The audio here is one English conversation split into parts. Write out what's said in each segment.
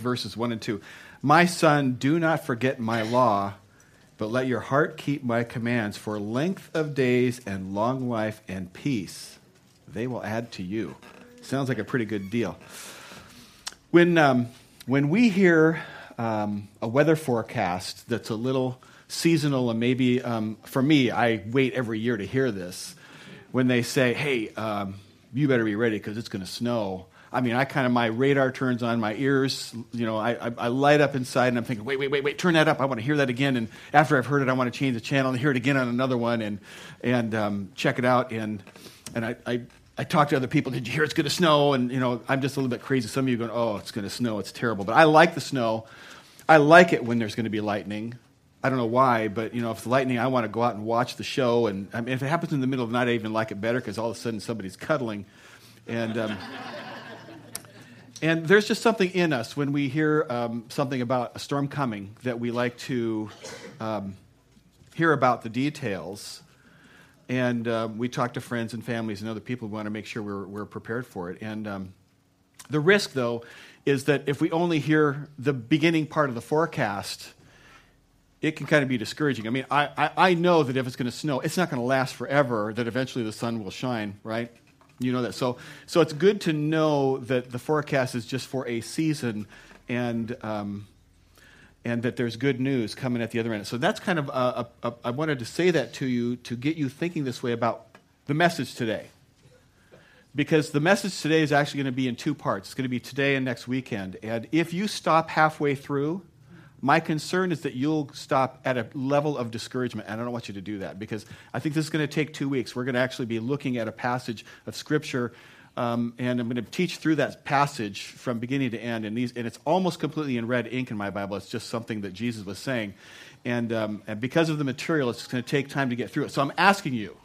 verses 1 and 2. My son, do not forget my law, but let your heart keep my commands for length of days and long life and peace. They will add to you. Sounds like a pretty good deal. When, um, when we hear um, a weather forecast that's a little seasonal, and maybe um, for me, I wait every year to hear this. When they say, hey, um, you better be ready because it's going to snow. I mean, I kind of, my radar turns on, my ears, you know, I, I, I, light up inside and I'm thinking, wait, wait, wait, wait, turn that up. I want to hear that again. And after I've heard it, I want to change the channel and hear it again on another one and, and um, check it out. And, and I, I, I talk to other people, did you hear it's going to snow? And, you know, I'm just a little bit crazy. Some of you going, oh, it's going to snow. It's terrible. But I like the snow. I like it when there's going to be lightning. I don't know why, but you know, if it's lightning, I want to go out and watch the show. And I mean, if it happens in the middle of the night, I even like it better because all of a sudden somebody's cuddling. And, um, and there's just something in us when we hear um, something about a storm coming that we like to um, hear about the details. And uh, we talk to friends and families and other people who want to make sure we're, we're prepared for it. And um, the risk, though, is that if we only hear the beginning part of the forecast, it can kind of be discouraging. I mean, I, I, I know that if it's going to snow, it's not going to last forever, that eventually the sun will shine, right? You know that. So, so it's good to know that the forecast is just for a season and, um, and that there's good news coming at the other end. So that's kind of, a, a, a, I wanted to say that to you to get you thinking this way about the message today. Because the message today is actually going to be in two parts. It's going to be today and next weekend. And if you stop halfway through, my concern is that you'll stop at a level of discouragement. And I don't want you to do that because I think this is going to take two weeks. We're going to actually be looking at a passage of Scripture, um, and I'm going to teach through that passage from beginning to end. And, these, and it's almost completely in red ink in my Bible. It's just something that Jesus was saying. And, um, and because of the material, it's going to take time to get through it. So I'm asking you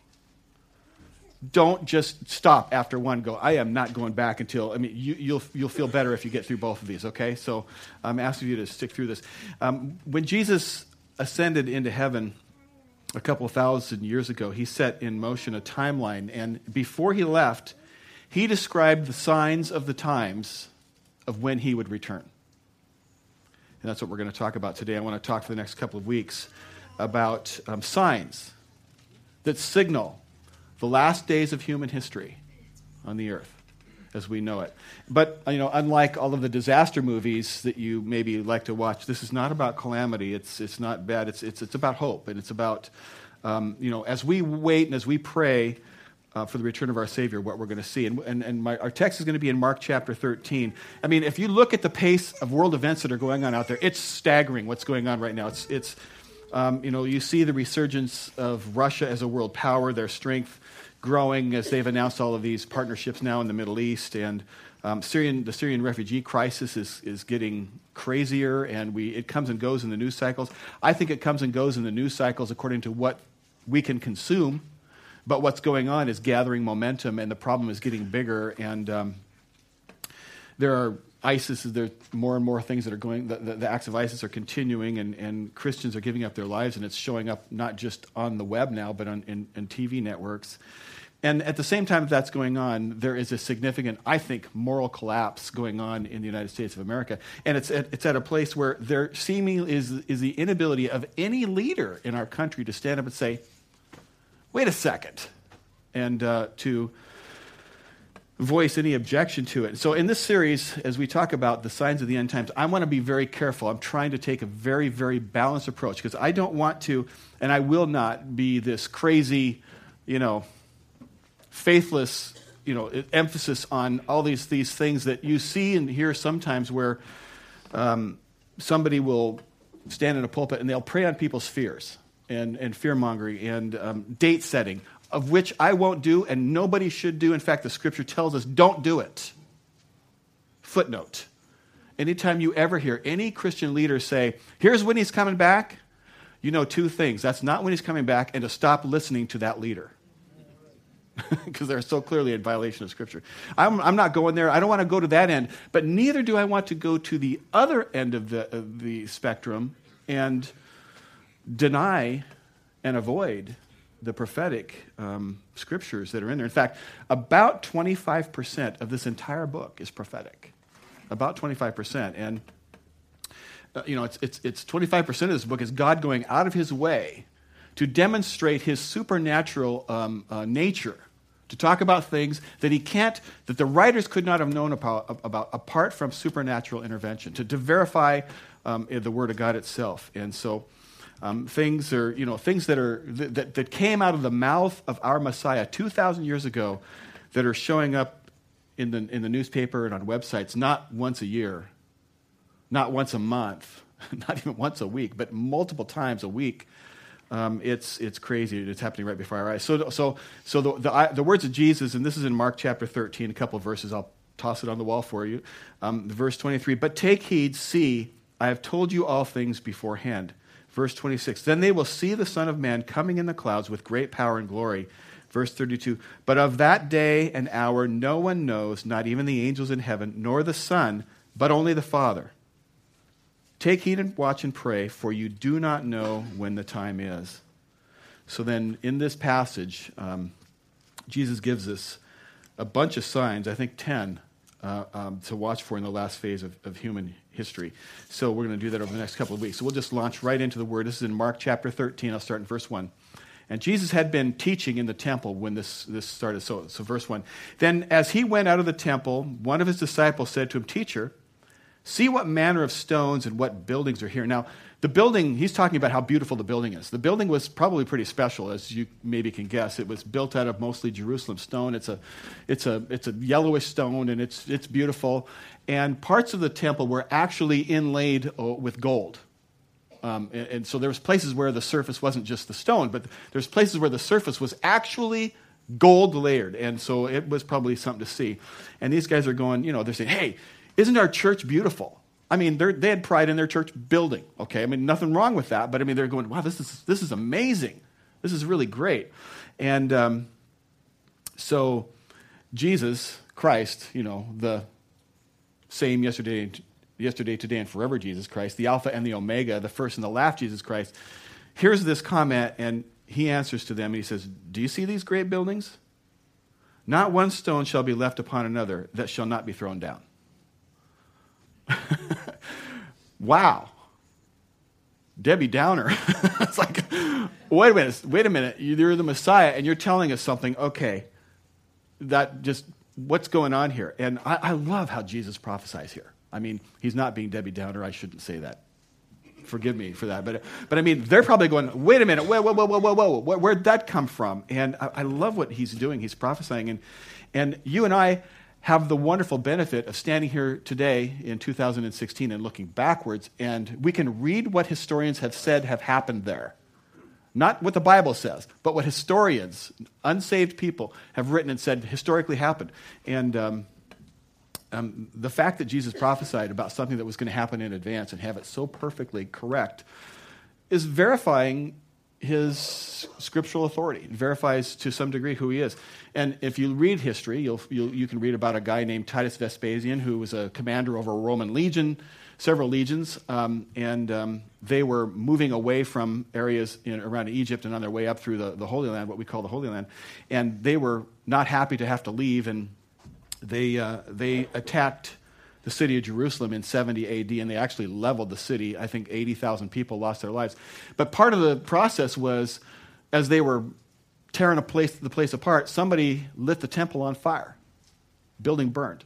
don't just stop after one go. I am not going back until i mean you, will you'll, you'll feel better if you get through both of these okay? So i'm asking you to stick through this. Um, when jesus ascended into heaven a couple thousand years ago he set in motion a timeline and before he left he described the signs of the times of when he would return. And that's what we're going to talk about today. I want to talk for the next couple of weeks about um, signs that signal the last days of human history on the earth as we know it. But you know, unlike all of the disaster movies that you maybe like to watch, this is not about calamity. It's it's not bad. It's it's it's about hope, and it's about um, you know, as we wait and as we pray. Uh, for the return of our Savior, what we're going to see. And, and, and my, our text is going to be in Mark chapter 13. I mean, if you look at the pace of world events that are going on out there, it's staggering what's going on right now. It's, it's um, you know, you see the resurgence of Russia as a world power, their strength growing as they've announced all of these partnerships now in the Middle East. And um, Syrian, the Syrian refugee crisis is, is getting crazier, and we, it comes and goes in the news cycles. I think it comes and goes in the news cycles according to what we can consume, but what's going on is gathering momentum, and the problem is getting bigger. And um, there are ISIS, there are more and more things that are going, the, the, the, acts of ISIS are continuing, and, and Christians are giving up their lives, and it's showing up not just on the web now, but on in, in TV networks. And at the same time that that's going on, there is a significant, I think, moral collapse going on in the United States of America. And it's at, it's at a place where there seemingly is, is the inability of any leader in our country to stand up and say, wait a second, and uh, to voice any objection to it. So, in this series, as we talk about the signs of the end times, I want to be very careful. I'm trying to take a very, very balanced approach because I don't want to, and I will not be this crazy, you know, faithless, you know, emphasis on all these, these things that you see and hear sometimes where um, somebody will stand in a pulpit and they'll prey on people's fears and, and fear mongering and um, date setting, of which I won't do and nobody should do. In fact, the scripture tells us don't do it. Footnote. Anytime you ever hear any Christian leader say, here's when he's coming back, you know two things. That's not when he's coming back, and to stop listening to that leader because they're so clearly in violation of Scripture. I'm, I'm, not going there. I don't want to go to that end, but neither do I want to go to the other end of the, of the spectrum and deny and avoid the prophetic um, scriptures that are in there. In fact, about 25% of this entire book is prophetic. About 25%. And uh, you know, it's, it's, it's 25% of this book is God going out of his way to demonstrate his supernatural um, uh, nature, to talk about things that he can't, that the writers could not have known about, about apart from supernatural intervention, to, to verify um, the Word of God itself. And so um, things are, you know, things that, are, that, that came out of the mouth of our Messiah 2,000 years ago that are showing up in the, in the newspaper and on websites not once a year, not once a month, not even once a week, but multiple times a week. Um, it's, it's crazy. It's happening right before our eyes. So, so, so the, the, the, words of Jesus, and this is in Mark chapter 13, a couple verses. I'll toss it on the wall for you. Um, verse 23 But take heed, see, I have told you all things beforehand. Verse 26 Then they will see the Son of Man coming in the clouds with great power and glory. Verse 32 But of that day and hour no one knows, not even the angels in heaven, nor the Son, but only the Father. Take heed and watch and pray, for you do not know when the time is. So then, in this passage, um, Jesus gives us a bunch of signs, I think 10, uh, um, to watch for in the last phase of, of human history. So we're going to do that over the next couple of weeks. So we'll just launch right into the Word. This is in Mark chapter 13. I'll start in verse 1. And Jesus had been teaching in the temple when this, this started. So, so, verse 1. Then, as he went out of the temple, one of his disciples said to him, Teacher, See what manner of stones and what buildings are here. Now, the building, he's talking about how beautiful the building is. The building was probably pretty special, as you maybe can guess. It was built out of mostly Jerusalem stone. It's a, it's a, it's a yellowish stone, and it's, it's beautiful. And parts of the temple were actually inlaid uh, with gold. Um, and, and, so there was places where the surface wasn't just the stone, but there's places where the surface was actually gold layered. And so it was probably something to see. And these guys are going, you know, they're saying, hey, isn't our church beautiful? I mean, they had pride in their church building, okay? I mean, nothing wrong with that, but I mean, they're going, wow, this is, this is amazing. This is really great. And um, so, Jesus, Christ, you know, the same yesterday, yesterday, today, and forever Jesus Christ, the Alpha and the Omega, the first and the last Jesus Christ, here's this comment, and he answers to them, and he says, Do you see these great buildings? Not one stone shall be left upon another that shall not be thrown down. wow. Debbie Downer. it's like, wait a minute, wait a minute. You're the Messiah and you're telling us something. Okay, that just, what's going on here? And I, I love how Jesus prophesies here. I mean, he's not being Debbie Downer. I shouldn't say that. Forgive me for that. But, but I mean, they're probably going, wait a minute, whoa, whoa, whoa, whoa, whoa, whoa. Where'd that come from? And I, I love what he's doing. He's prophesying. And, and you and I, have the wonderful benefit of standing here today in 2016 and looking backwards, and we can read what historians have said have happened there. Not what the Bible says, but what historians, unsaved people, have written and said historically happened. And um, um, the fact that Jesus prophesied about something that was going to happen in advance and have it so perfectly correct is verifying his scriptural authority. It verifies to some degree who he is. And if you read history, you'll, you'll, you can read about a guy named Titus Vespasian who was a commander over a Roman legion, several legions, um, and um, they were moving away from areas in, around Egypt and on their way up through the, the Holy Land, what we call the Holy Land. And they were not happy to have to leave, and they, uh, they attacked the city of Jerusalem in 70 AD, and they actually leveled the city. I think 80,000 people lost their lives. But part of the process was as they were tearing a place, the place apart, somebody lit the temple on fire. Building burned.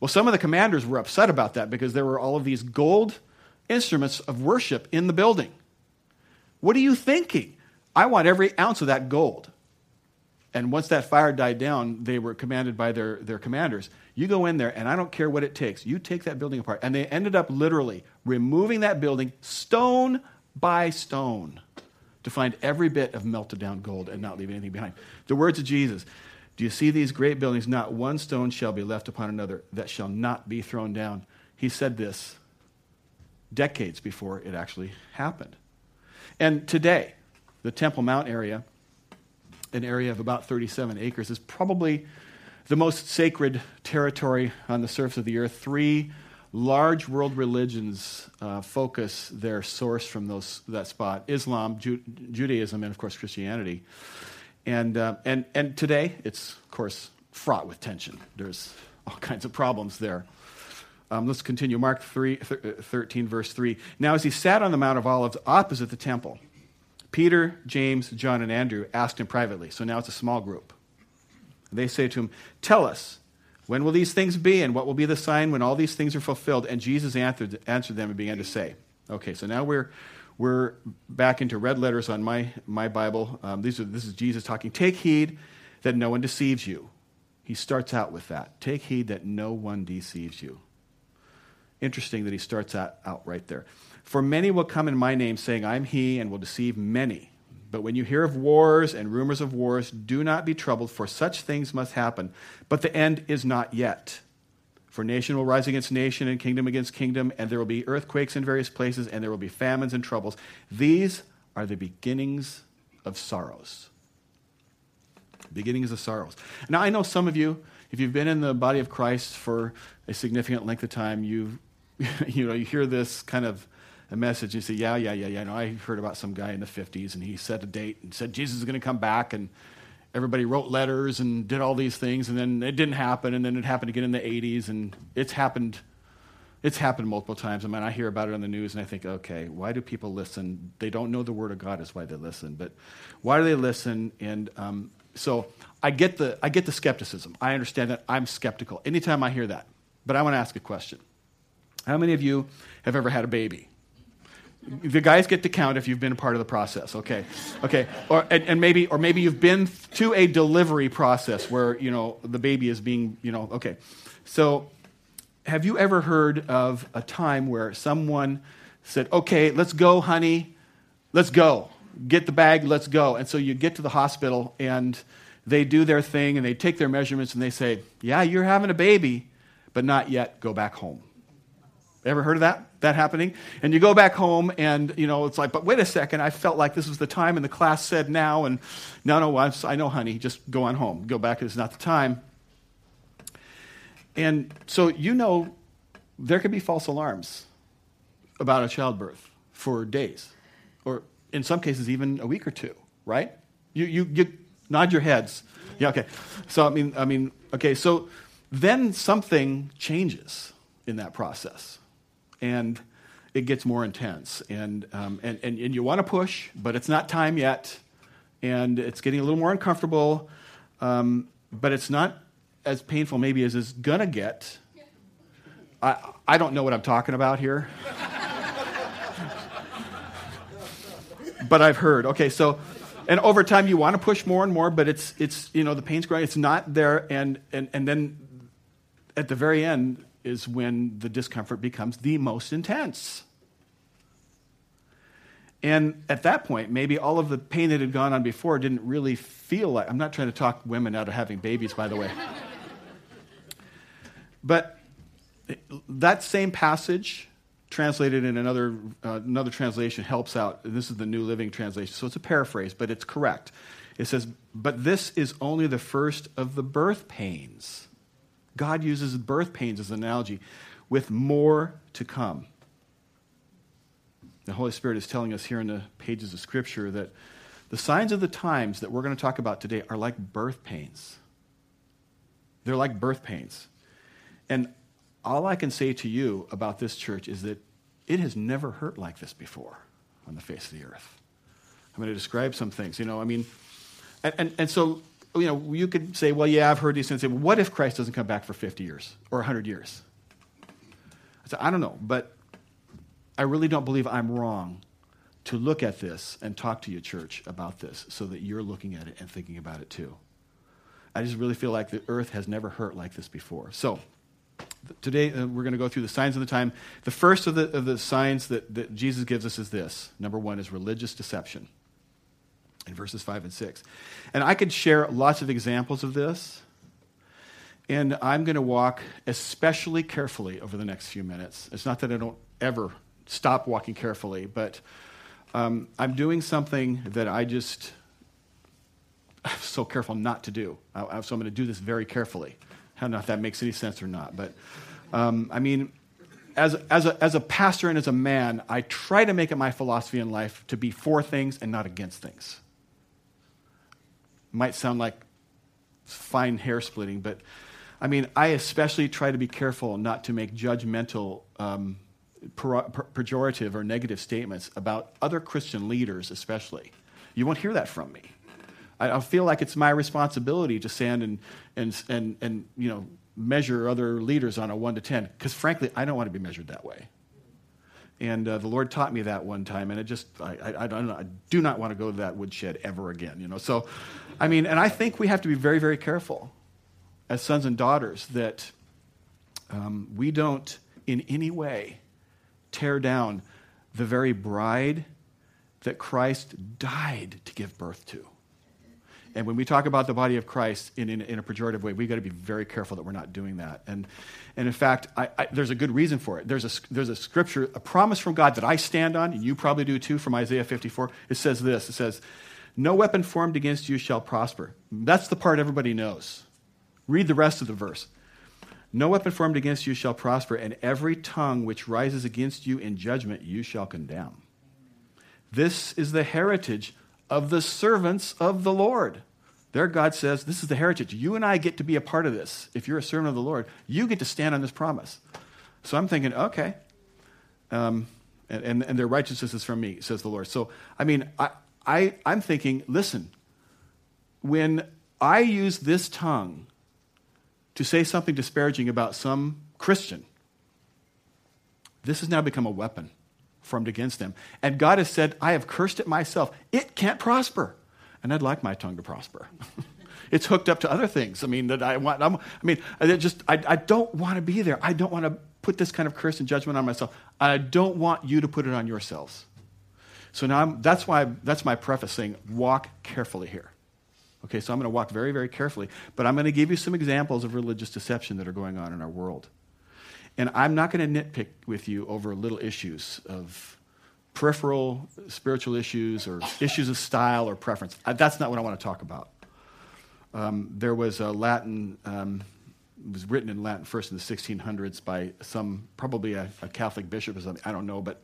Well, some of the commanders were upset about that because there were all of these gold instruments of worship in the building. What are you thinking? I want every ounce of that gold. And once that fire died down, they were commanded by their, their commanders you go in there, and I don't care what it takes. You take that building apart. And they ended up literally removing that building stone by stone to find every bit of melted down gold and not leave anything behind. The words of Jesus Do you see these great buildings? Not one stone shall be left upon another that shall not be thrown down. He said this decades before it actually happened. And today, the Temple Mount area, an area of about 37 acres, is probably the most sacred territory on the surface of the earth. Three large world religions uh, focus their source from those, that spot Islam, Ju- Judaism, and of course Christianity. And, uh, and, and today, it's of course fraught with tension. There's all kinds of problems there. Um, let's continue. Mark 3, th- uh, 13, verse 3. Now, as he sat on the Mount of Olives opposite the temple, Peter, James, John, and Andrew asked him privately. So now it's a small group. They say to him, Tell us, when will these things be, and what will be the sign when all these things are fulfilled? And Jesus answered, answered them and began to say, Okay, so now we're, we're back into red letters on my, my Bible. Um, these are, this is Jesus talking. Take heed that no one deceives you. He starts out with that. Take heed that no one deceives you. Interesting that he starts out, out right there. For many will come in my name, saying, I'm he, and will deceive many. But when you hear of wars and rumors of wars, do not be troubled, for such things must happen. But the end is not yet. For nation will rise against nation, and kingdom against kingdom, and there will be earthquakes in various places, and there will be famines and troubles. These are the beginnings of sorrows. Beginnings of sorrows. Now, I know some of you, if you've been in the body of Christ for a significant length of time, you you know, you hear this kind of a message, and you say, yeah, yeah, yeah, yeah. No, I heard about some guy in the 50s, and he set a date and said Jesus is going to come back, and everybody wrote letters and did all these things, and then it didn't happen, and then it happened again in the 80s, and it's happened. It's happened multiple times. I mean, I hear about it on the news, and I think, okay, why do people listen? They don't know the Word of God is why they listen, but why do they listen? And um, so I get the I get the skepticism. I understand that. I'm skeptical anytime I hear that. But I want to ask a question. How many of you have ever had a baby? The guys get to count if you've been a part of the process. Okay, okay, or and, and, maybe or maybe you've been to a delivery process where you know the baby is being you know okay. So, have you ever heard of a time where someone said, "Okay, let's go, honey, let's go, get the bag, let's go," and so you get to the hospital and they do their thing and they take their measurements and they say, "Yeah, you're having a baby, but not yet. Go back home." Ever heard of that? That happening? And you go back home and, you know, it's like, but wait a second, I felt like this was the time and the class said now. And no, no, I know, honey, just go on home. Go back, it's not the time. And so, you know, there could be false alarms about a childbirth for days, or in some cases, even a week or two, right? You, you, you nod your heads. Yeah, okay. So, I mean, I mean, okay, so then something changes in that process and it gets more intense. And, um, and, and, and you want to push, but it's not time yet, and it's getting a little more uncomfortable, um, but it's not as painful maybe as it's going to get. I, I don't know what I'm talking about here. but I've heard. Okay, so, and over time you want to push more and more, but it's, it's you know, the pain's growing, it's not there, and, and, and then at the very end, is when the discomfort becomes the most intense. And at that point, maybe all of the pain that had gone on before didn't really feel like. I'm not trying to talk women out of having babies, by the way. but that same passage, translated in another, uh, another translation, helps out. This is the New Living Translation, so it's a paraphrase, but it's correct. It says, But this is only the first of the birth pains. God uses birth pains as an analogy, with more to come. The Holy Spirit is telling us here in the pages of Scripture that the signs of the times that we're going to talk about today are like birth pains. They're like birth pains. And all I can say to you about this church is that it has never hurt like this before on the face of the earth. I'm going to describe some things. You know, I mean, and, and, and so you know, you could say, well, yeah, I've heard these things. What if Christ doesn't come back for 50 years or 100 years? I said, I don't know, but I really don't believe I'm wrong to look at this and talk to your church, about this so that you're looking at it and thinking about it too. I just really feel like the earth has never hurt like this before. So, today uh, we're going to go through the signs of the time. The first of the, of the signs that, that Jesus gives us is this number one is religious deception in verses 5 and 6. And I could share lots of examples of this. And I'm going to walk especially carefully over the next few minutes. It's not that I don't ever stop walking carefully, but um, I'm doing something that I just I'm so careful not to do. I, so I'm going to do this very carefully. I don't know if that makes any sense or not, but um, I mean, as, as, a, as a pastor and as a man, I try to make it my philosophy in life to be for things and not against things might sound like fine hair splitting, but I mean, I especially try to be careful not to make judgmental, um, pejorative, or negative statements about other Christian leaders, especially. You won't hear that from me. I, I feel like it's my responsibility to stand and, and, and, and you know, measure other leaders on a 1 to 10, because frankly, I don't want to be measured that way. And uh, the Lord taught me that one time, and it just, I, I, I, don't, I do not want to go to that woodshed ever again, you know. So, I mean, and I think we have to be very, very careful as sons and daughters that um, we don't in any way tear down the very bride that Christ died to give birth to. And when we talk about the body of Christ in, in, in a pejorative way, we've got to be very careful that we're not doing that. And, and in fact, I, I, there's a good reason for it. There's a, there's a scripture, a promise from God that I stand on, and you probably do too, from Isaiah 54. It says this It says, No weapon formed against you shall prosper. That's the part everybody knows. Read the rest of the verse. No weapon formed against you shall prosper, and every tongue which rises against you in judgment you shall condemn. This is the heritage of the servants of the Lord. There, God says, This is the heritage. You and I get to be a part of this. If you're a servant of the Lord, you get to stand on this promise. So I'm thinking, okay. Um, and, and, and, their righteousness is from me, says the Lord. So, I mean, I, I, I'm thinking, listen, when I use this tongue to say something disparaging about some Christian, this has now become a weapon formed against them. And God has said, I have cursed it myself. It can't prosper. And I'd like my tongue to prosper. it's hooked up to other things. I mean, that I want, I'm, i mean, I just, I, I don't want to be there. I don't want to put this kind of curse and judgment on myself. I don't want you to put it on yourselves. So now I'm, that's why, that's my preface saying, walk carefully here. Okay, so I'm going to walk very, very carefully, but I'm going to give you some examples of religious deception that are going on in our world. And I'm not going to nitpick with you over little issues of peripheral spiritual issues or issues of style or preference. That's not what I want to talk about. Um, there was a Latin, um, it was written in Latin first in the 1600s by some, probably a, a Catholic bishop or something, I don't know, but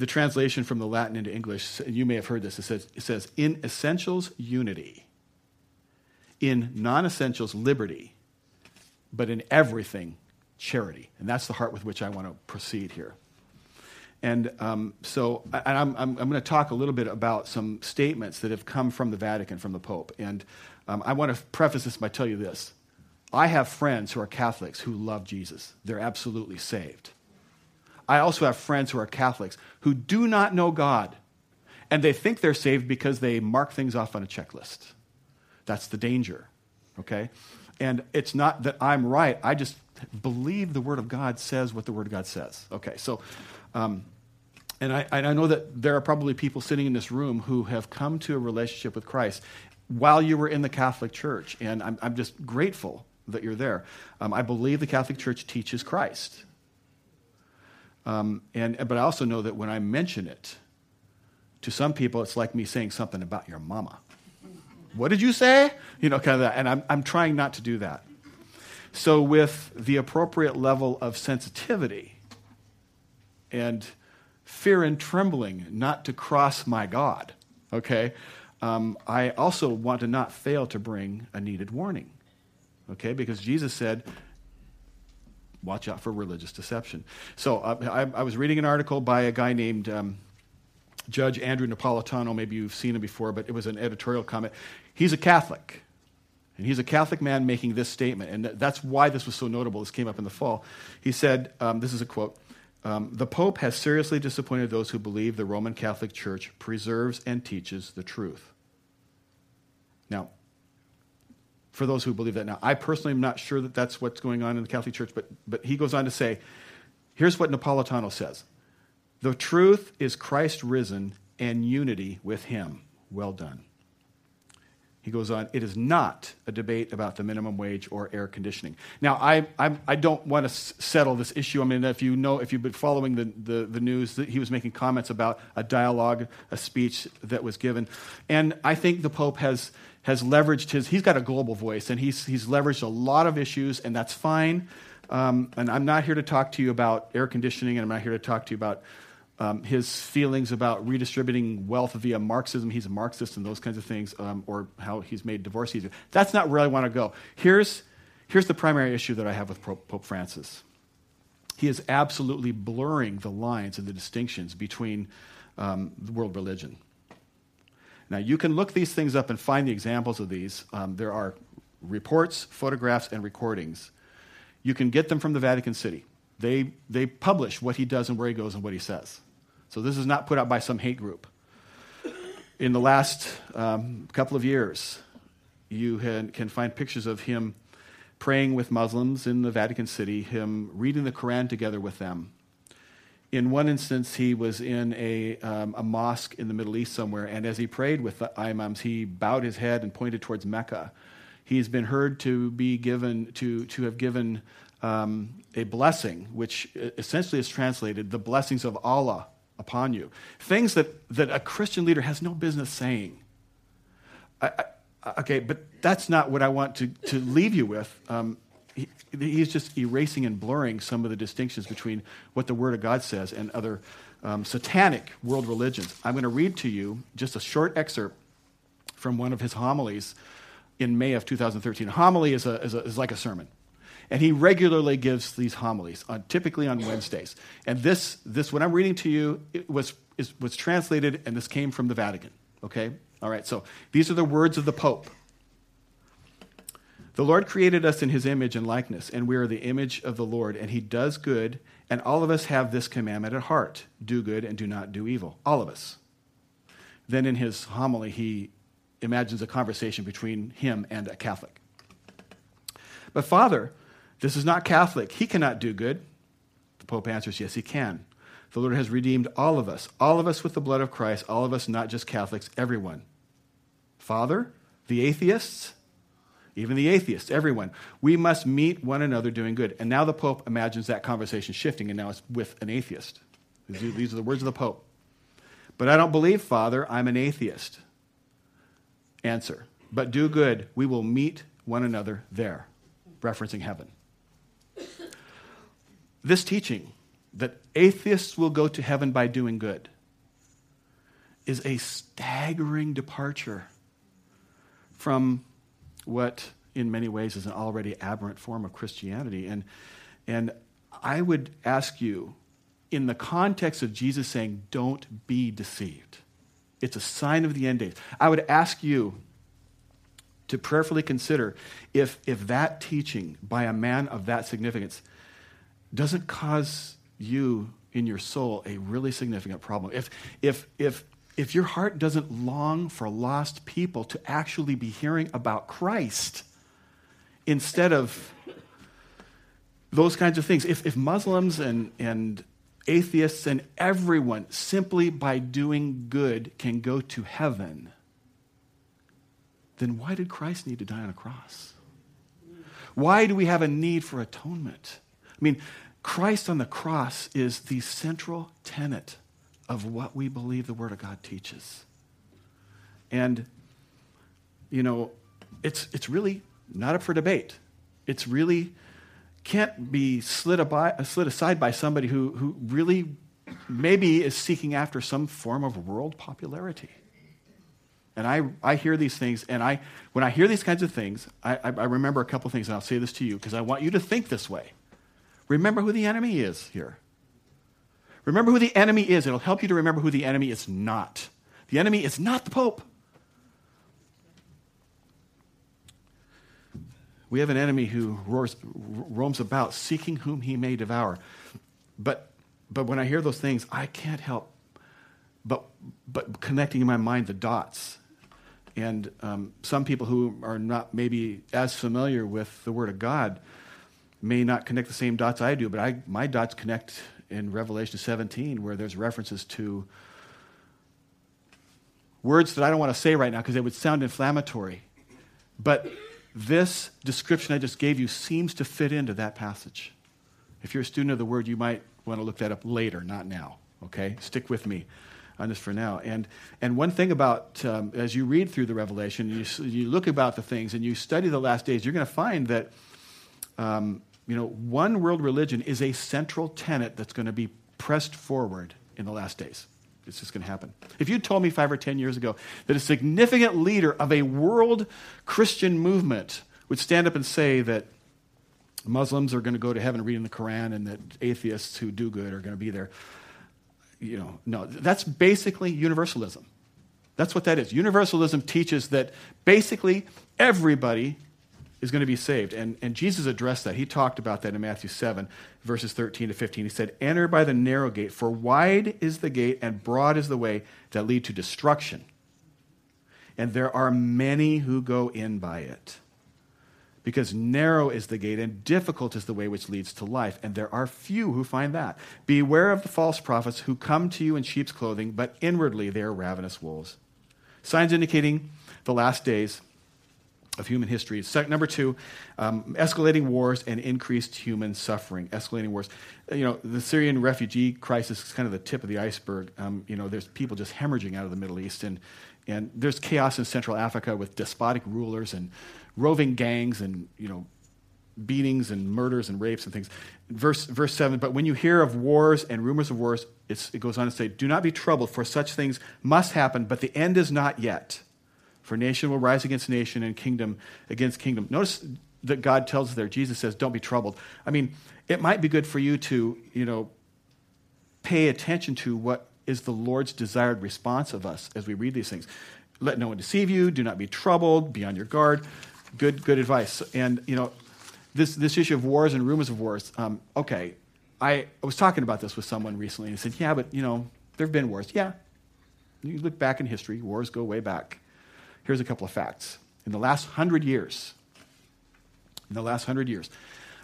the translation from the Latin into English, you may have heard this, it says, it says in essentials, unity, in non essentials, liberty, but in everything, charity. And that's the heart with which I want to proceed here. And um, so I'm, I'm, I'm, going to talk a little bit about some statements that have come from the Vatican, from the Pope. And um, I want to preface this by telling you this. I have friends who are Catholics who love Jesus. They're absolutely saved. I also have friends who are Catholics who do not know God. And they think they're saved because they mark things off on a checklist. That's the danger, okay? And it's not that I'm right. I just believe the Word of God says what the Word of God says. Okay, so um, and I, I know that there are probably people sitting in this room who have come to a relationship with Christ while you were in the Catholic Church. And I'm, I'm just grateful that you're there. Um, I believe the Catholic Church teaches Christ. Um, and, but I also know that when I mention it, to some people, it's like me saying something about your mama. What did you say? You know, kind of that. And I'm, I'm trying not to do that. So, with the appropriate level of sensitivity, and fear and trembling not to cross my God. Okay? Um, I also want to not fail to bring a needed warning. Okay? Because Jesus said, watch out for religious deception. So uh, I, I, was reading an article by a guy named um, Judge Andrew Napolitano. Maybe you've seen him before, but it was an editorial comment. He's a Catholic. And he's a Catholic man making this statement. And that's why this was so notable. This came up in the fall. He said, um, this is a quote um, the Pope has seriously disappointed those who believe the Roman Catholic Church preserves and teaches the truth. Now, for those who believe that now, I personally am not sure that that's what's going on in the Catholic Church, but, but he goes on to say here's what Napolitano says The truth is Christ risen and unity with him. Well done. He goes on, it is not a debate about the minimum wage or air conditioning. Now, I, I, I don't want to s- settle this issue. I mean, if you know, if you've been following the, the, the news, he was making comments about a dialogue, a speech that was given. And I think the Pope has, has leveraged his, he's got a global voice, and he's, he's leveraged a lot of issues, and that's fine. Um, and I'm not here to talk to you about air conditioning, and I'm not here to talk to you about um, his feelings about redistributing wealth via Marxism, he's a Marxist and those kinds of things, um, or how he's made divorce easier. That's not where I want to go. Here's, Here's the primary issue that I have with Pope Francis he is absolutely blurring the lines and the distinctions between um, world religion. Now, you can look these things up and find the examples of these. Um, there are reports, photographs, and recordings. You can get them from the Vatican City. They, they publish what he does and where he goes and what he says. So this is not put out by some hate group. In the last um, couple of years, you can find pictures of him praying with Muslims in the Vatican City, him reading the Quran together with them. In one instance, he was in a, um, a mosque in the Middle East somewhere, and as he prayed with the imams, he bowed his head and pointed towards Mecca. He's been heard to be given to, to have given um, a blessing, which essentially is translated the blessings of Allah upon you. Things that, that a Christian leader has no business saying. I, Okay, but that's not what I want to, to leave you with. Um, he, he's just erasing and blurring some of the distinctions between what the Word of God says and other um, satanic world religions. I'm going to read to you just a short excerpt from one of his homilies in May of 2013. A homily is, a, is, a, is like a sermon. And he regularly gives these homilies, on, typically on Wednesdays. And this, this, what I'm reading to you, was, is, was translated, and this came from the Vatican. Okay? All right, so these are the words of the Pope. The Lord created us in his image and likeness, and we are the image of the Lord, and he does good, and all of us have this commandment at heart do good and do not do evil. All of us. Then in his homily, he imagines a conversation between him and a Catholic. But, Father, this is not Catholic. He cannot do good. The Pope answers, Yes, he can. The Lord has redeemed all of us, all of us with the blood of Christ, all of us, not just Catholics, everyone. Father, the atheists, even the atheists, everyone. We must meet one another doing good. And now the Pope imagines that conversation shifting, and now it's with an atheist. These are the words of the Pope. But I don't believe, Father, I'm an atheist. Answer. But do good. We will meet one another there, referencing heaven. This teaching that atheists will go to heaven by doing good is a staggering departure from what, in many ways, is an already aberrant form of Christianity. And, and I would ask you, in the context of Jesus saying, don't be deceived, it's a sign of the end days. I would ask you to prayerfully consider if, if that teaching by a man of that significance doesn't cause you in your soul a really significant problem. If, if, if if your heart doesn't long for lost people to actually be hearing about Christ instead of those kinds of things, if, if Muslims and, and atheists and everyone simply by doing good can go to heaven, then why did Christ need to die on a cross? Why do we have a need for atonement? I mean, Christ on the cross is the central tenet of what we believe the Word of God teaches. And, you know, it's, it's really not up for debate. It's really can't be slid, aby, uh, slid aside by somebody who, who really maybe is seeking after some form of world popularity. And I, I hear these things, and I, when I hear these kinds of things, I, I, I remember a couple things, and I'll say this to you because I want you to think this way. Remember who the enemy is here. Remember who the enemy is. It'll help you to remember who the enemy is not. The enemy is not the Pope. We have an enemy who roars, roams about seeking whom he may devour. But, but when I hear those things, I can't help but, but connecting in my mind the dots. And um, some people who are not maybe as familiar with the Word of God may not connect the same dots I do, but I, my dots connect in Revelation 17 where there's references to words that I don't want to say right now because they would sound inflammatory. But this description I just gave you seems to fit into that passage. If you're a student of the word, you might want to look that up later, not now. Okay? Stick with me on this for now. And, and one thing about, um, as you read through the Revelation, you, you look about the things and you study the last days, you're going to find that um, you know, one world religion is a central tenet that's going to be pressed forward in the last days. It's just going to happen. If you told me five or ten years ago that a significant leader of a world Christian movement would stand up and say that Muslims are going to go to heaven reading the Quran, and that atheists who do good are going to be there. You know, no, that's basically universalism. That's what that is. Universalism teaches that basically everybody is going to be saved. And, and Jesus addressed that. He talked about that in Matthew 7, verses 13 to 15. He said, Enter by the narrow gate, for wide is the gate and broad is the way that lead to destruction. And there are many who go in by it. Because narrow is the gate and difficult is the way which leads to life. And there are few who find that. Beware of the false prophets who come to you in sheep's clothing, but inwardly they are ravenous wolves. Signs indicating the last days of human history. number two, um, escalating wars and increased human suffering. Escalating wars. Uh, you know, the Syrian refugee crisis is kind of the tip of the iceberg. Um, you know, there's people just hemorrhaging out of the Middle East, and, and there's chaos in Central Africa with despotic rulers and roving gangs and, you know, beatings and murders and rapes and things. Verse, verse 7 But when you hear of wars and rumors of wars, it goes on to say, Do not be troubled, for such things must happen, but the end is not yet. For nation will rise against nation and kingdom against kingdom. Notice that God tells there, Jesus says, don't be troubled. I mean, it might be good for you to, you know, pay attention to what is the Lord's desired response of us as we read these things. Let no one deceive you, do not be troubled, be on your guard. Good, good advice. And, you know, this, this issue of wars and rumors of wars, um, okay, I, I was talking about this with someone recently and he said, yeah, but, you know, there have been wars. Yeah. You look back in history, wars go way back. Here's a couple of facts. In the last hundred years, in the last hundred years,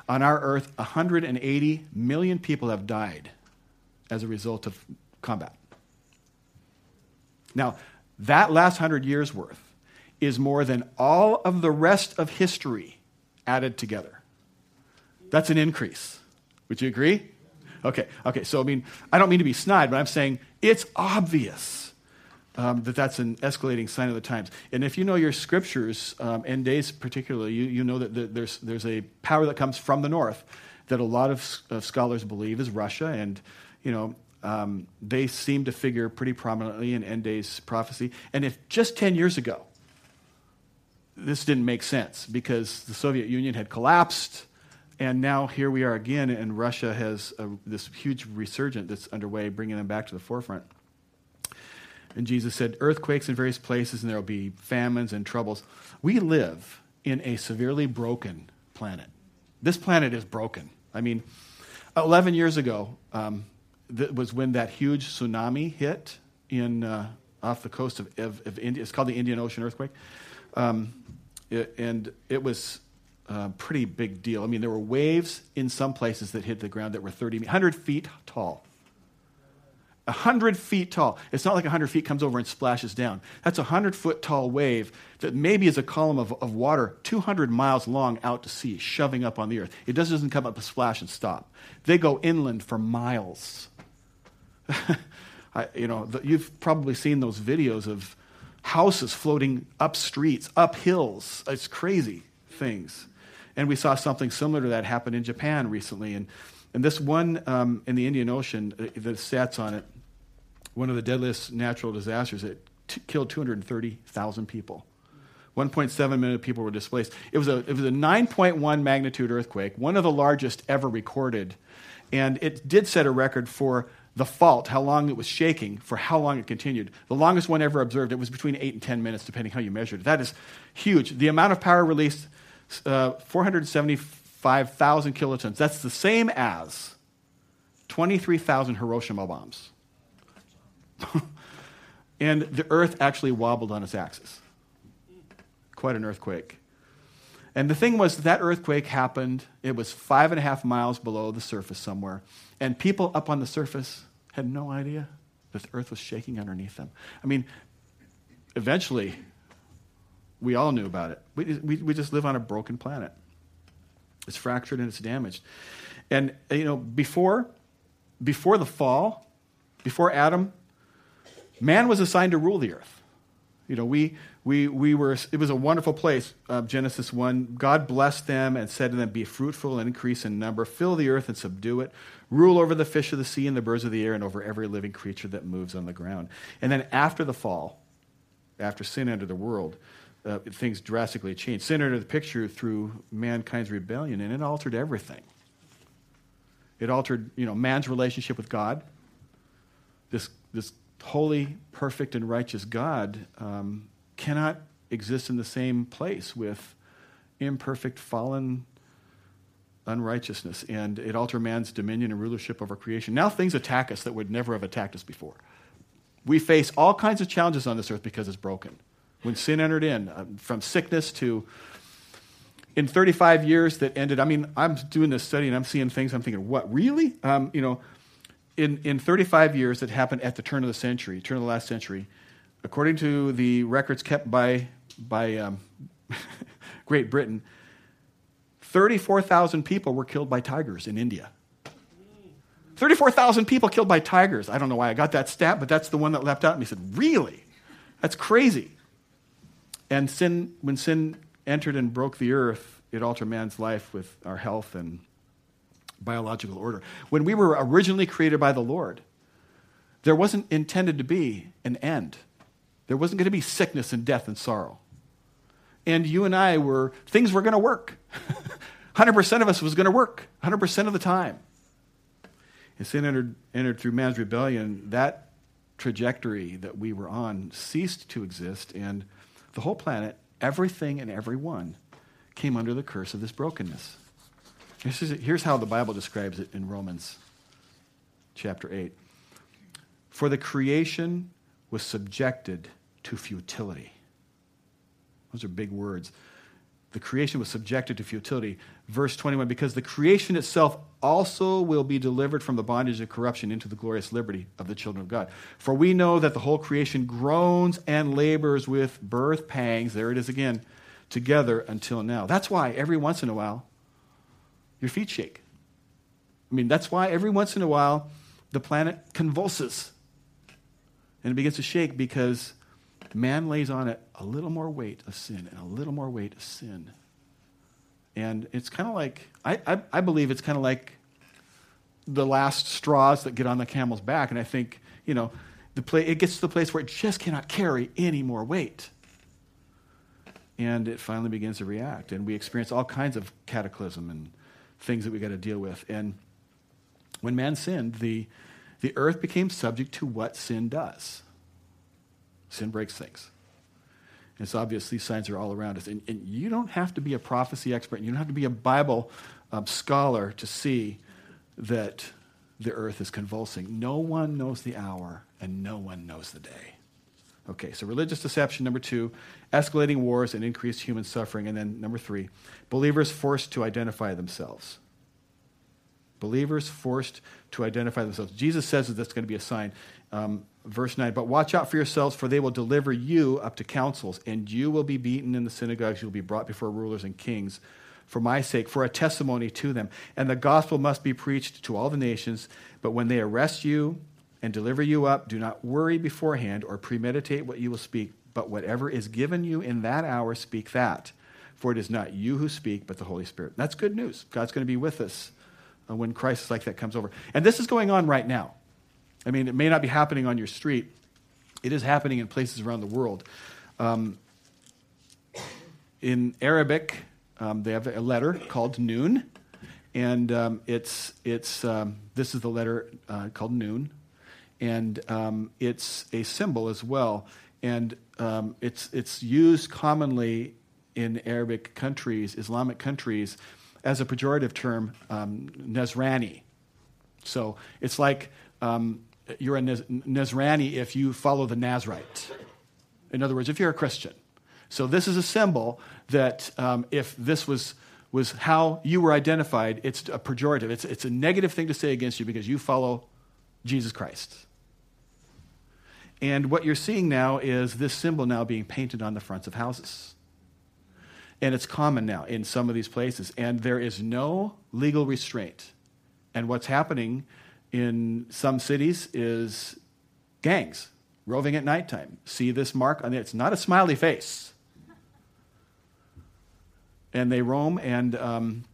on our earth, 180 million people have died as a result of combat. Now, that last hundred years worth is more than all of the rest of history added together. That's an increase. Would you agree? Okay, okay. So, I mean, I don't mean to be snide, but I'm saying it's obvious um, that that's an escalating sign of the times. And if you know your scriptures, um, end days particularly, you, you know that the, there's, there's a power that comes from the north that a lot of, of scholars believe is Russia. And, you know, um, they seem to figure pretty prominently in end days prophecy. And if just 10 years ago, this didn't make sense because the Soviet Union had collapsed. And now here we are again, and Russia has a, this huge resurgence that's underway, bringing them back to the forefront. And Jesus said, earthquakes in various places, and there will be famines and troubles. We live in a severely broken planet. This planet is broken. I mean, 11 years ago um, that was when that huge tsunami hit in, uh, off the coast of, of, of, India. It's called the Indian Ocean earthquake. Um, it, and it was a pretty big deal. I mean, there were waves in some places that hit the ground that were 30, 100 feet tall. 100 feet tall. It's not like 100 feet comes over and splashes down. That's a 100 foot tall wave that maybe is a column of, of water 200 miles long out to sea, shoving up on the earth. It just doesn't come up a splash and stop. They go inland for miles. I, you know, the, you've probably seen those videos of houses floating up streets, up hills. It's crazy things. And we saw something similar to that happen in Japan recently. And, and this one um, in the Indian Ocean, uh, the stats on it, one of the deadliest natural disasters that t- killed 230,000 people. 1.7 million people were displaced. It was, a, it was a 9.1 magnitude earthquake, one of the largest ever recorded. And it did set a record for the fault, how long it was shaking, for how long it continued. The longest one ever observed, it was between 8 and 10 minutes, depending how you measured it. That is huge. The amount of power released, uh, 475,000 kilotons. That's the same as 23,000 Hiroshima bombs. and the earth actually wobbled on its axis. Quite an earthquake. And the thing was, that earthquake happened, it was five and a half miles below the surface somewhere. And people up on the surface had no idea that the earth was shaking underneath them. I mean, eventually, we all knew about it. We, we, we just live on a broken planet. It's fractured and it's damaged. And, you know, before, before the fall, before Adam Man was assigned to rule the earth. You know, we, we, we were, it was a wonderful place, uh, Genesis 1. God blessed them and said to them, Be fruitful and increase in number, fill the earth and subdue it, rule over the fish of the sea and the birds of the air, and over every living creature that moves on the ground. And then after the fall, after sin entered the world, uh, things drastically changed. Sin entered the picture through mankind's rebellion, and it altered everything. It altered, you know, man's relationship with God. This, this holy, perfect, and righteous God um, cannot exist in the same place with imperfect, fallen unrighteousness. And it altered man's dominion and rulership over creation. Now things attack us that would never have attacked us before. We face all kinds of challenges on this earth because it's broken. When sin entered in, uh, from sickness to in 35 years that ended, I mean, I'm doing this study and I'm seeing things, I'm thinking, what, really? Um, you know, in, in 35 years that happened at the turn of the century, turn of the last century, according to the records kept by, by um, Great Britain, 34,000 people were killed by tigers in India. 34,000 people killed by tigers. I don't know why I got that stat, but that's the one that leapt out at me. said, Really? That's crazy. And sin, when sin entered and broke the earth, it altered man's life with our health and biological order. When we were originally created by the Lord, there wasn't intended to be an end. There wasn't going to be sickness and death and sorrow. And you and I were, things were going to work. 100% of us was going to work, 100% of the time. And sin entered, entered through man's rebellion. That trajectory that we were on ceased to exist, and the whole planet, everything and everyone, came under the curse of this brokenness. Here's how the Bible describes it in Romans chapter 8. For the creation was subjected to futility. Those are big words. The creation was subjected to futility. Verse 21 because the creation itself also will be delivered from the bondage of corruption into the glorious liberty of the children of God. For we know that the whole creation groans and labors with birth pangs, there it is again, together until now. That's why every once in a while your feet shake. I mean, that's why every once in a while the planet convulses and it begins to shake because man lays on it a little more weight of sin and a little more weight of sin. And it's kind of like, I, I, I believe it's kind of like the last straws that get on the camel's back. And I think, you know, the pla- it gets to the place where it just cannot carry any more weight and it finally begins to react. And we experience all kinds of cataclysm and things that we got to deal with. And when man sinned, the, the earth became subject to what sin does. Sin breaks things. And obvious; these signs are all around us. And, and you don't have to be a prophecy expert. You don't have to be a Bible um, scholar to see that the earth is convulsing. No one knows the hour, and no one knows the day. Okay, so religious deception, number two, escalating wars and increased human suffering. And then number three, believers forced to identify themselves. Believers forced to identify themselves. Jesus says that that's going to be a sign. Um, verse 9, but watch out for yourselves, for they will deliver you up to councils, and you will be beaten in the synagogues. You will be brought before rulers and kings for my sake, for a testimony to them. And the gospel must be preached to all the nations. But when they arrest you, and deliver you up. Do not worry beforehand or premeditate what you will speak, but whatever is given you in that hour, speak that. For it is not you who speak, but the Holy Spirit. That's good news. God's going to be with us uh, when crisis like that comes over. And this is going on right now. I mean, it may not be happening on your street, it is happening in places around the world. Um, in Arabic, um, they have a letter called Noon, and um, it's, it's, um, this is the letter uh, called Noon, and um, it's a symbol as well. And um, it's, it's used commonly in Arabic countries, Islamic countries, as a pejorative term, um. So it's like um, you're a Nazrani if you follow the Nazarite. In other words, if you're a Christian. So this is a symbol that um, if this was was how you were identified, it's a pejorative. It's, it's a negative thing to say against you because you follow Jesus Christ. And what you're seeing now is this symbol now being painted on the fronts of houses. And it's common now in some of these places. And there is no legal restraint. And what's happening in some cities is gangs roving at nighttime. See this mark on it? It's not a smiley face. And they roam and um,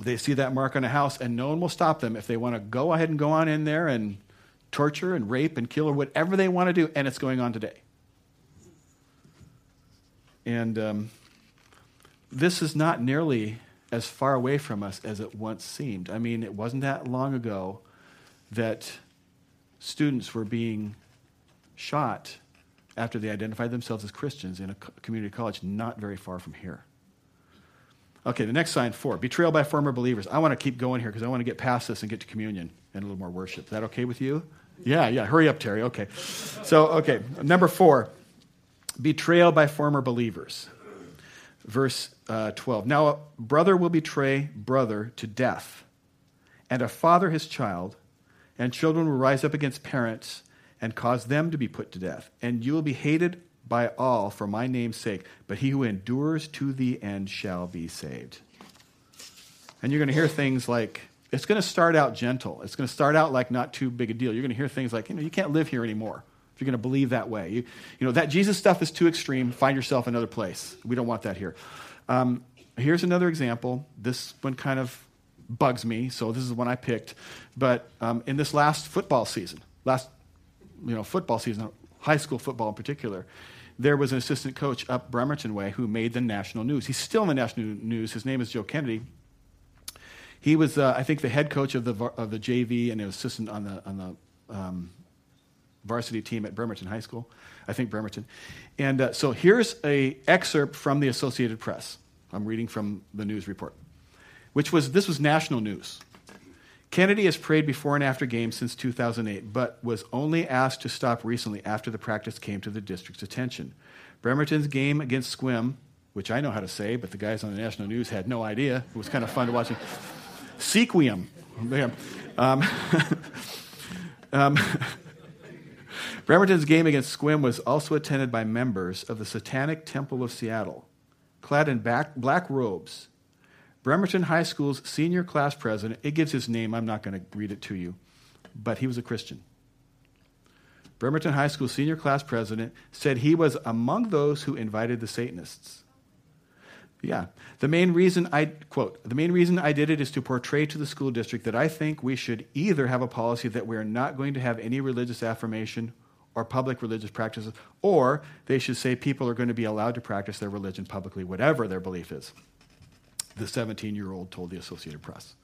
they see that mark on a house, and no one will stop them if they want to go ahead and go on in there and torture and rape and kill or whatever they want to do, and it's going on today. And um, this is not nearly as far away from us as it once seemed. I mean, it wasn't that long ago that students were being shot after they identified themselves as Christians in a community college not very far from here. Okay, the next sign, four betrayal by former believers. I want to keep going here because I want to get past this and get to communion and a little more worship. Is that okay with you? Yeah, yeah. Hurry up, Terry. Okay. So, okay, number four betrayal by former believers. Verse uh, 12. Now, a brother will betray brother to death, and a father his child, and children will rise up against parents and cause them to be put to death. And you will be hated by all for my name's sake, but he who endures to the end shall be saved. And you're going to hear things like, it's going to start out gentle. It's going to start out like not too big a deal. You're going to hear things like, you know, you can't live here anymore if you're going to believe that way. You, you know, that Jesus stuff is too extreme. Find yourself another place. We don't want that here. Um, here's another example. This one kind of bugs me, so this is the one I picked. But um, in this last football season, last you know football season, high school football in particular, there was an assistant coach up Bremerton Way who made the national news. He's still in the national news. His name is Joe Kennedy. He was, uh, I think, the head coach of the of the JV and an assistant on the on the um, varsity team at Bremerton High School. I think Bremerton. And uh, so here's a excerpt from the Associated Press. I'm reading from the news report, which was this was national news. Kennedy has prayed before and after games since 2008, but was only asked to stop recently after the practice came to the district's attention. Bremerton's game against Sequim, which I know how to say, but the guys on the national news had no idea. It was kind of fun to watch. Sequim. Um, um, Bremerton's game against Sequim was also attended by members of the Satanic Temple of Seattle, clad in back, black robes Bremerton High School's senior class president, it gives his name, I'm not going to read it to you, but he was a Christian. Bremerton High School senior class president said he was among those who invited the Satanists. Yeah. The main reason I, quote, the main reason I did it is to portray to the school district that I think we should either have a policy that we are not going to have any religious affirmation or public religious practices, or they should say people are going to be allowed to practice their religion publicly, whatever their belief is the 17 year old told the Associated Press.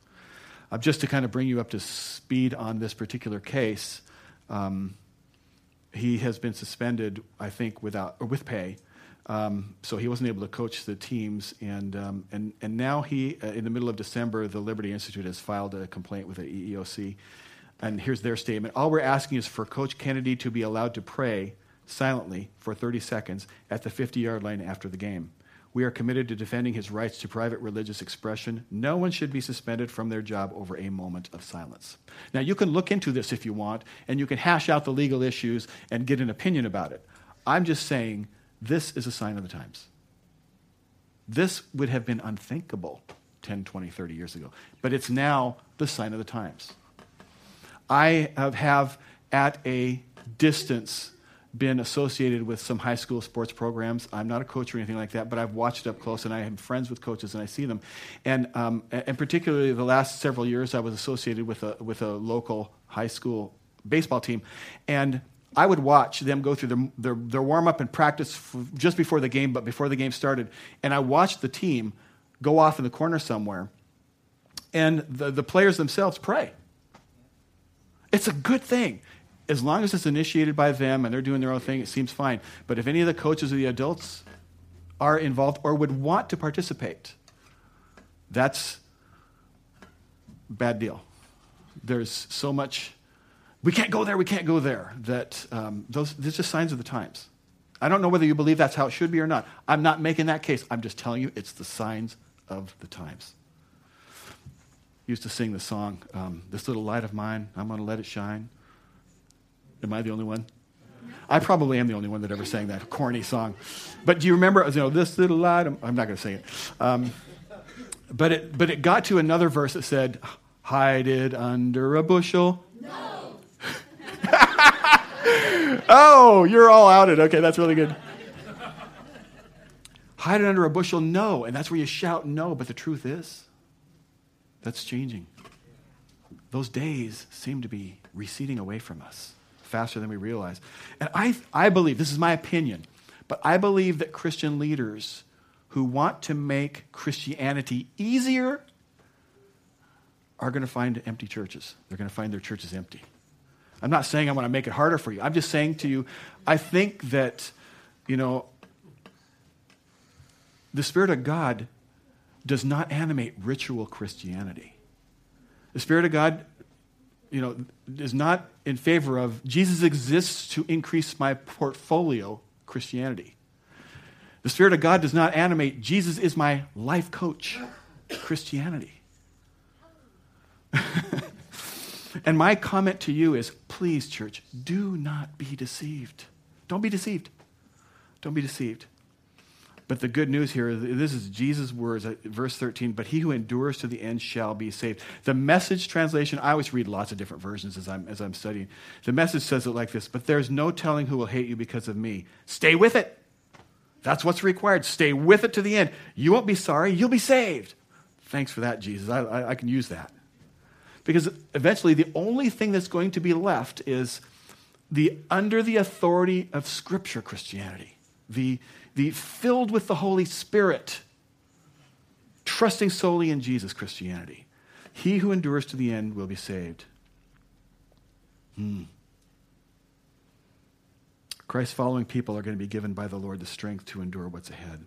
Uh, just to kind of bring you up to speed on this particular case, um, he has been suspended, I think, without or with pay. Um, so he wasn't able to coach the teams, and um, and and now he, uh, in the middle of December, the Liberty Institute has filed a complaint with the EEOC, and here's their statement: All we're asking is for Coach Kennedy to be allowed to pray silently for 30 seconds at the 50-yard line after the game. We are committed to defending his rights to private religious expression. No one should be suspended from their job over a moment of silence. Now, you can look into this if you want, and you can hash out the legal issues and get an opinion about it. I'm just saying this is a sign of the times. This would have been unthinkable 10, 20, 30 years ago, but it's now the sign of the times. I have at a distance been associated with some high school sports programs. I'm not a coach or anything like that, but I've watched up close, and I have friends with coaches, and I see them. And um, and particularly the last several years, I was associated with a with a local high school baseball team, and I would watch them go through their their, their warm up and practice just before the game, but before the game started, and I watched the team go off in the corner somewhere, and the the players themselves pray. It's a good thing as long as it's initiated by them and they're doing their own thing, it seems fine. But if any of the coaches or the adults are involved or would want to participate, that's bad deal. There's so much, we can't go there, we can't go there, that um, those, these are just signs of the times. I don't know whether you believe that's how it should be or not. I'm not making that case. I'm just telling you it's the signs of the times. Used to sing the song, um, This Little Light of Mine, I'm going to let it shine. Am I the only one? I probably am the only one that ever sang that corny song. But do you remember, you know, this little light? I'm, I'm not going to sing it. Um, but, it. but it got to another verse that said, hide it under a bushel. No. Oh, you're all outed. Okay, that's really good. hide it under a bushel, no. And that's where you shout no. But the truth is, that's changing. Those days seem to be receding away from us faster than we realize. And I, I believe, this is my opinion, But I believe that Christian leaders who want to make Christianity easier are going to find empty churches. They're going to find their churches empty. I'm not saying I want to make it harder for you. I'm just saying to you, I think that, you know, the Spirit of God does not animate ritual Christianity. The Spirit of God, you know, is not in favor of Jesus exists to increase my portfolio Christianity. The Spirit of God does not animate Jesus is my life coach Christianity. and my comment to you is please, church, do not be deceived. Don't be deceived. Don't be deceived. But the good news here, this is Jesus' words, uh, verse 13, but he who endures to the end shall be saved. The message translation, I always read lots of different versions as I'm, as I'm studying. The message says it like this But there's no telling who will hate you because of me. Stay with it. That's what's required. Stay with it to the end. You won't be sorry, you'll be saved. Thanks for that, Jesus. I, I, I can use that. Because eventually, the only thing that's going to be left is the under the authority of Scripture Christianity, the the filled with the Holy Spirit, trusting solely in Jesus Christianity. He who endures to the end will be saved. Hmm. Christ following people are going to be given by the Lord the strength to endure what's ahead.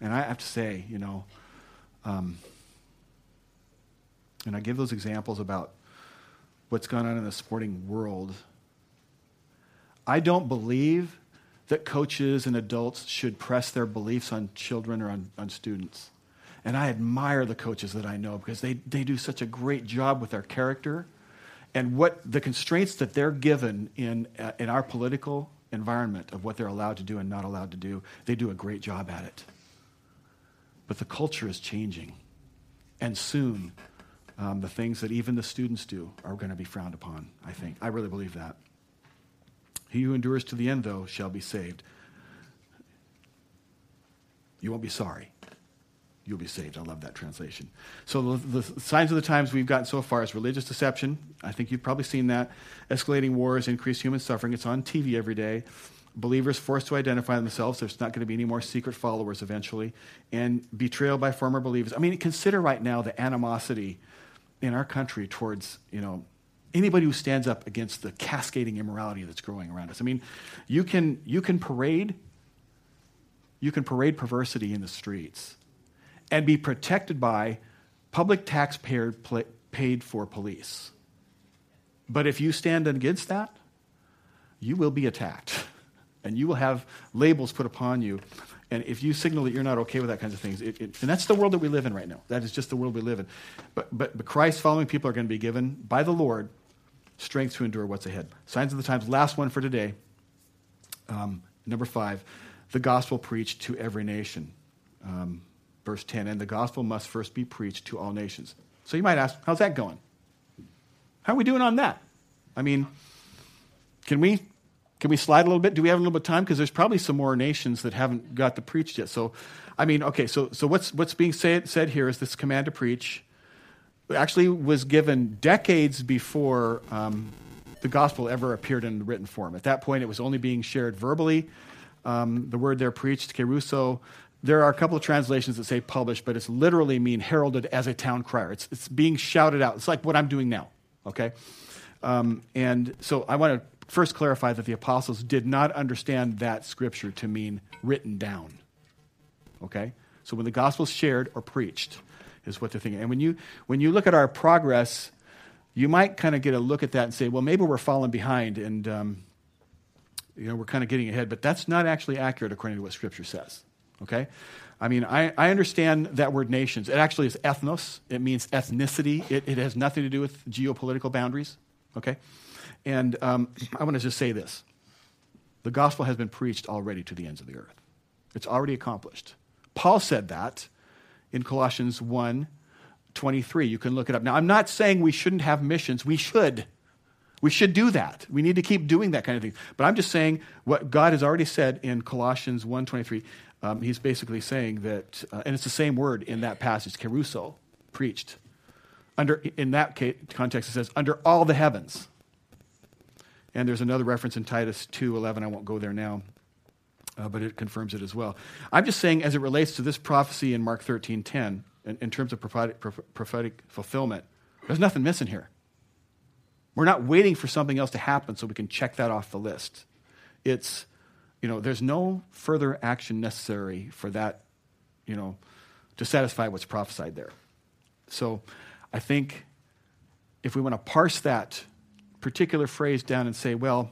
And I have to say, you know, um, and I give those examples about what's gone on in the sporting world. I don't believe that coaches and adults should press their beliefs on children or on, on students. And I admire the coaches that I know because they, they do such a great job with their character and what the constraints that they're given in, uh, in our political environment of what they're allowed to do and not allowed to do, they do a great job at it. But the culture is changing. And soon, um, the things that even the students do are going to be frowned upon, I think. I really believe that. He who endures to the end, though, shall be saved. You won't be sorry. You'll be saved. I love that translation. So, the, the, signs of the times we've gotten so far is religious deception. I think you've probably seen that. Escalating wars, increased human suffering. It's on TV every day. Believers forced to identify themselves. There's not going to be any more secret followers eventually. And betrayal by former believers. I mean, consider right now the animosity in our country towards, you know, anybody who stands up against the cascading immorality that's growing around us. I mean, you can, you can parade, you can parade perversity in the streets and be protected by public taxpayer pl- paid for police. But if you stand against that, you will be attacked. And you will have labels put upon you. And if you signal that you're not okay with that kinds of things, it, it, and that's the world that we live in right now. That is just the world we live in. But, but, but Christ following people are going to be given by the Lord strength to endure what's ahead. Signs of the times, last one for today. Um, number five, the gospel preached to every nation. Um, verse 10, and the gospel must first be preached to all nations. So you might ask, how's that going? How are we doing on that? I mean, can we can we slide a little bit? Do we have a little bit of time? Because there's probably some more nations that haven't got the preached yet. So, I mean, okay. So, so what's what's being said said here is this command to preach actually was given decades before um, the gospel ever appeared in written form. At that point, it was only being shared verbally. Um, the word there preached, kerusso. There are a couple of translations that say published, but it's literally mean heralded as a town crier. It's, it's being shouted out. It's like what I'm doing now, okay? Um, and so I want to first clarify that the apostles did not understand that scripture to mean written down, okay? So when the gospel is shared or preached, is what they're thinking. And when you, when you look at our progress, you might kind of get a look at that and say, well, maybe we're falling behind and um, you know, we're kind of getting ahead. But that's not actually accurate according to what Scripture says. Okay? I mean, I, I understand that word nations. It actually is ethnos, it means ethnicity, it, it has nothing to do with geopolitical boundaries. Okay? And um, I want to just say this the gospel has been preached already to the ends of the earth, it's already accomplished. Paul said that in Colossians 1 23. You can look it up. Now, I'm not saying we shouldn't have missions. We should. We should do that. We need to keep doing that kind of thing. But I'm just saying what God has already said in Colossians 1.23. Um, he's basically saying that, uh, and it's the same word in that passage, kerusso preached. Under, in that context, it says, under all the heavens. And there's another reference in Titus 2.11. I won't go there now. uh, but it confirms it as well. I'm just saying, as it relates to this prophecy in Mark 13:10, in, in terms of prophetic, prophetic fulfillment, there's nothing missing here. We're not waiting for something else to happen so we can check that off the list. It's, you know, there's no further action necessary for that, you know, to satisfy what's prophesied there. So I think if we want to parse that particular phrase down and say, well,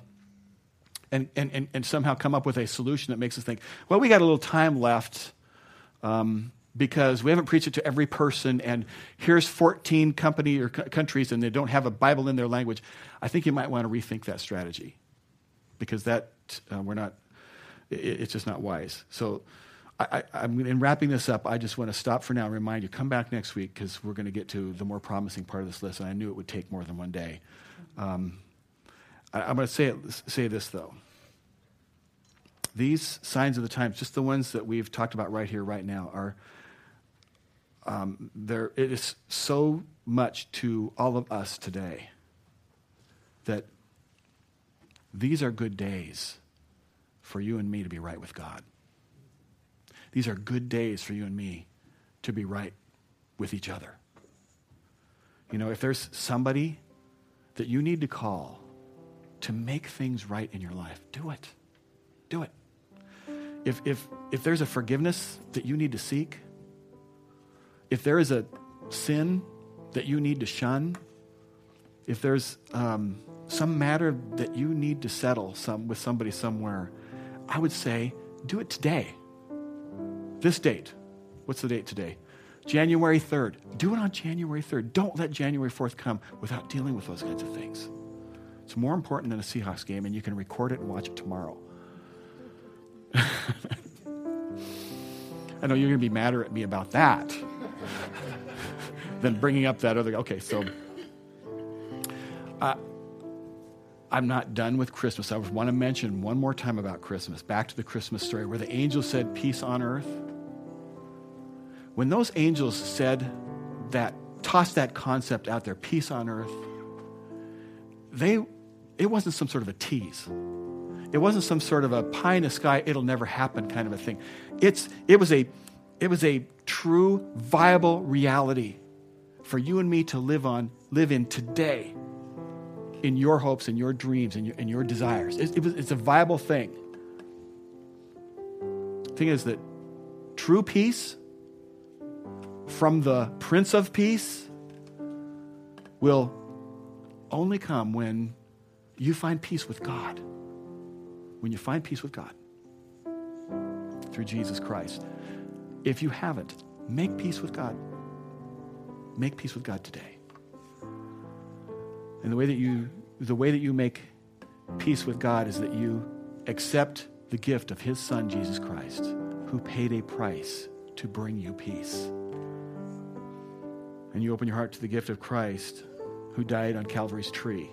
and, and, and, somehow come up with a solution that makes us think, well, we got a little time left um, because we haven't preached it to every person, and here's 14 company or countries, and they don't have a Bible in their language. I think you might want to rethink that strategy because that uh, we're not. It, it's just not wise. So, I, I, in wrapping this up, I just want to stop for now and remind you: come back next week because we're going to get to the more promising part of this list, and I knew it would take more than one day. Um, I, am going to say, say this, though. These signs of the times, just the ones that we've talked about right here, right now, are um, there. It is so much to all of us today that these are good days for you and me to be right with God. These are good days for you and me to be right with each other. You know, if there's somebody that you need to call to make things right in your life, do it. Do it. If, if, if there's a forgiveness that you need to seek, if there is a sin that you need to shun, if there's um, some matter that you need to settle some, with somebody somewhere, I would say do it today. This date. What's the date today? January 3rd. Do it on January 3rd. Don't let January 4th come without dealing with those kinds of things. It's more important than a Seahawks game, and you can record it and watch it tomorrow. I know you're going to be madder at me about that than bringing up that other. Okay, so uh, I'm not done with Christmas. I want to mention one more time about Christmas. Back to the Christmas story where the angel said, Peace on earth when those angels said that, tossed that concept out there, peace on earth, they, it wasn't some sort of a tease. It wasn't some sort of a pie in the sky, it'll never happen kind of a thing. It's, it, was a, it was a true, viable reality for you and me to live on, live in today in your hopes and your dreams and your, and your desires. It, it was, it's a viable thing. The thing is that true peace from the Prince of Peace will only come when you find peace with God. When you find peace with God through Jesus Christ. If you haven't, make peace with God. Make peace with God today. And the way that you the way that you make peace with God is that you accept the gift of his son Jesus Christ who paid a price to bring you peace and you open your heart to the gift of Christ who died on Calvary's tree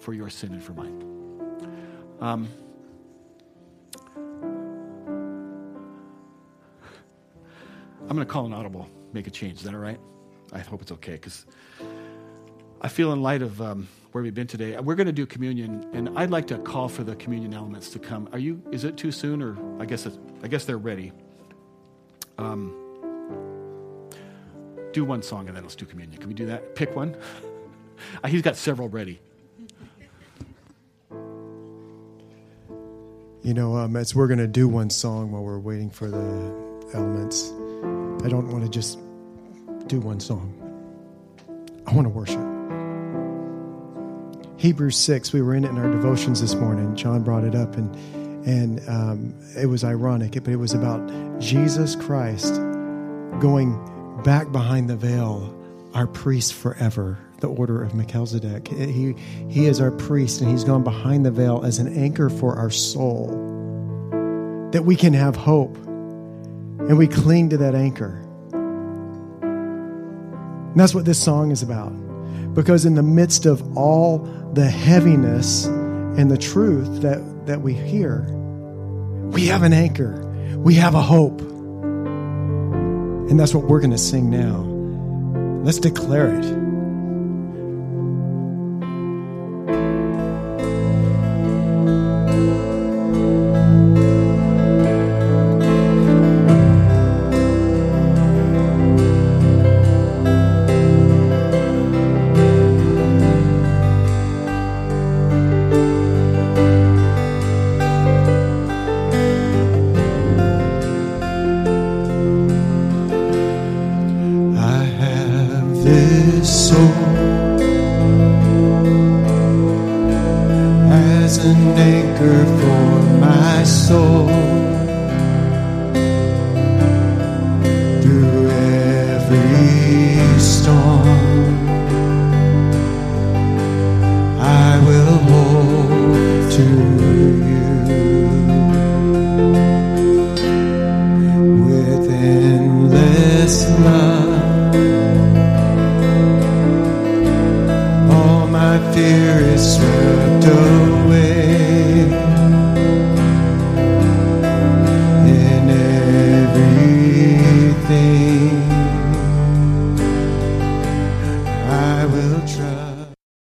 for your sin and for mine. Um, I'm going to call an audible, make a change. Is that all right? I hope it's okay because I feel, in light of um, where we've been today, we're going to do communion, and I'd like to call for the communion elements to come. Are you? Is it too soon, or I guess I guess they're ready. Um, do one song and then let's do communion. Can we do that? Pick one. He's got several ready. You know, um, as we're going to do one song while we're waiting for the elements, I don't want to just do one song. I want to worship. Hebrews 6, we were in it in our devotions this morning. John brought it up, and, and um, it was ironic, but it was about Jesus Christ going back behind the veil, our priest forever, the order of Melchizedek. He, he is our priest, and he's gone behind the veil as an anchor for our soul, that we can have hope, and we cling to that anchor. And that's what this song is about. Because in the midst of all the heaviness and the truth that, that we hear, we have an anchor, we have a hope. And that's what we're going to sing now. Let's declare it.